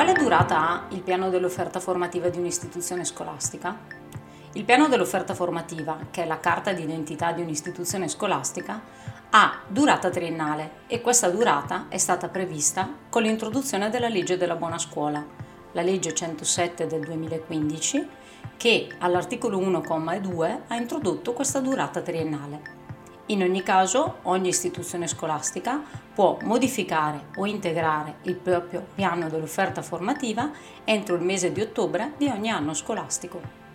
Quale durata ha il piano dell'offerta formativa di un'istituzione scolastica? Il piano dell'offerta formativa, che è la carta d'identità di un'istituzione scolastica, ha durata triennale e questa durata è stata prevista con l'introduzione della legge della buona scuola, la legge 107 del 2015, che all'articolo 1,2 ha introdotto questa durata triennale. In ogni caso, ogni istituzione scolastica può modificare o integrare il proprio piano dell'offerta formativa entro il mese di ottobre di ogni anno scolastico.